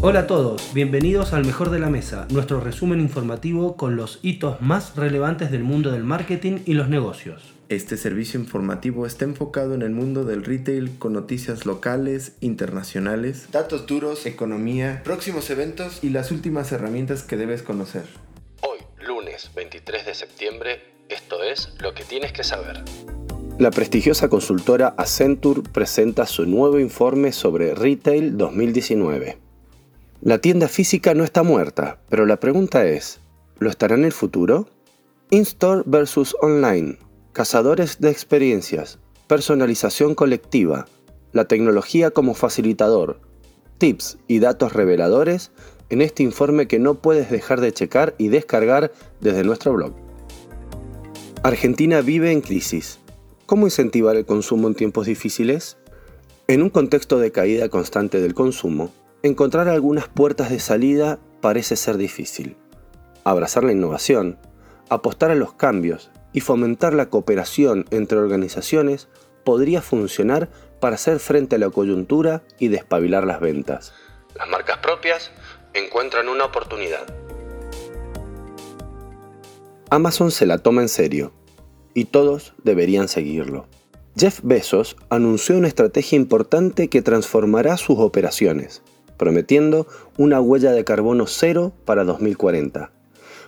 Hola a todos, bienvenidos al Mejor de la Mesa, nuestro resumen informativo con los hitos más relevantes del mundo del marketing y los negocios. Este servicio informativo está enfocado en el mundo del retail con noticias locales, internacionales, datos duros, economía, próximos eventos y las últimas herramientas que debes conocer. Hoy, lunes 23 de septiembre, esto es lo que tienes que saber. La prestigiosa consultora Accenture presenta su nuevo informe sobre Retail 2019. La tienda física no está muerta, pero la pregunta es, ¿lo estará en el futuro? In-store versus online, cazadores de experiencias, personalización colectiva, la tecnología como facilitador, tips y datos reveladores en este informe que no puedes dejar de checar y descargar desde nuestro blog. Argentina vive en crisis. ¿Cómo incentivar el consumo en tiempos difíciles? En un contexto de caída constante del consumo, Encontrar algunas puertas de salida parece ser difícil. Abrazar la innovación, apostar a los cambios y fomentar la cooperación entre organizaciones podría funcionar para hacer frente a la coyuntura y despabilar las ventas. Las marcas propias encuentran una oportunidad. Amazon se la toma en serio y todos deberían seguirlo. Jeff Bezos anunció una estrategia importante que transformará sus operaciones prometiendo una huella de carbono cero para 2040.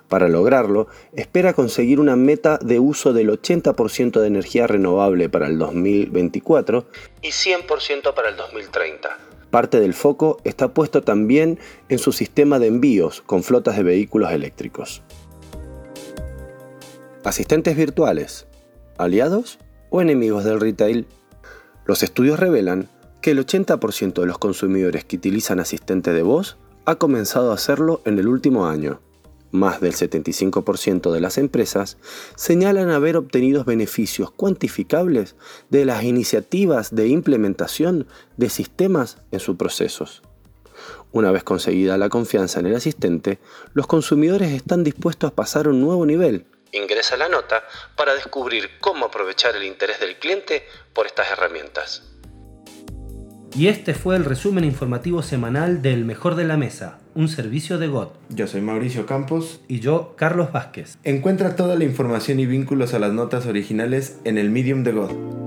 Para lograrlo, espera conseguir una meta de uso del 80% de energía renovable para el 2024 y 100% para el 2030. Parte del foco está puesto también en su sistema de envíos con flotas de vehículos eléctricos. Asistentes virtuales, aliados o enemigos del retail. Los estudios revelan que el 80% de los consumidores que utilizan asistente de voz ha comenzado a hacerlo en el último año. Más del 75% de las empresas señalan haber obtenido beneficios cuantificables de las iniciativas de implementación de sistemas en sus procesos. Una vez conseguida la confianza en el asistente, los consumidores están dispuestos a pasar a un nuevo nivel. Ingresa la nota para descubrir cómo aprovechar el interés del cliente por estas herramientas. Y este fue el resumen informativo semanal del Mejor de la Mesa, un servicio de GOT. Yo soy Mauricio Campos. Y yo, Carlos Vázquez. Encuentra toda la información y vínculos a las notas originales en el Medium de GOT.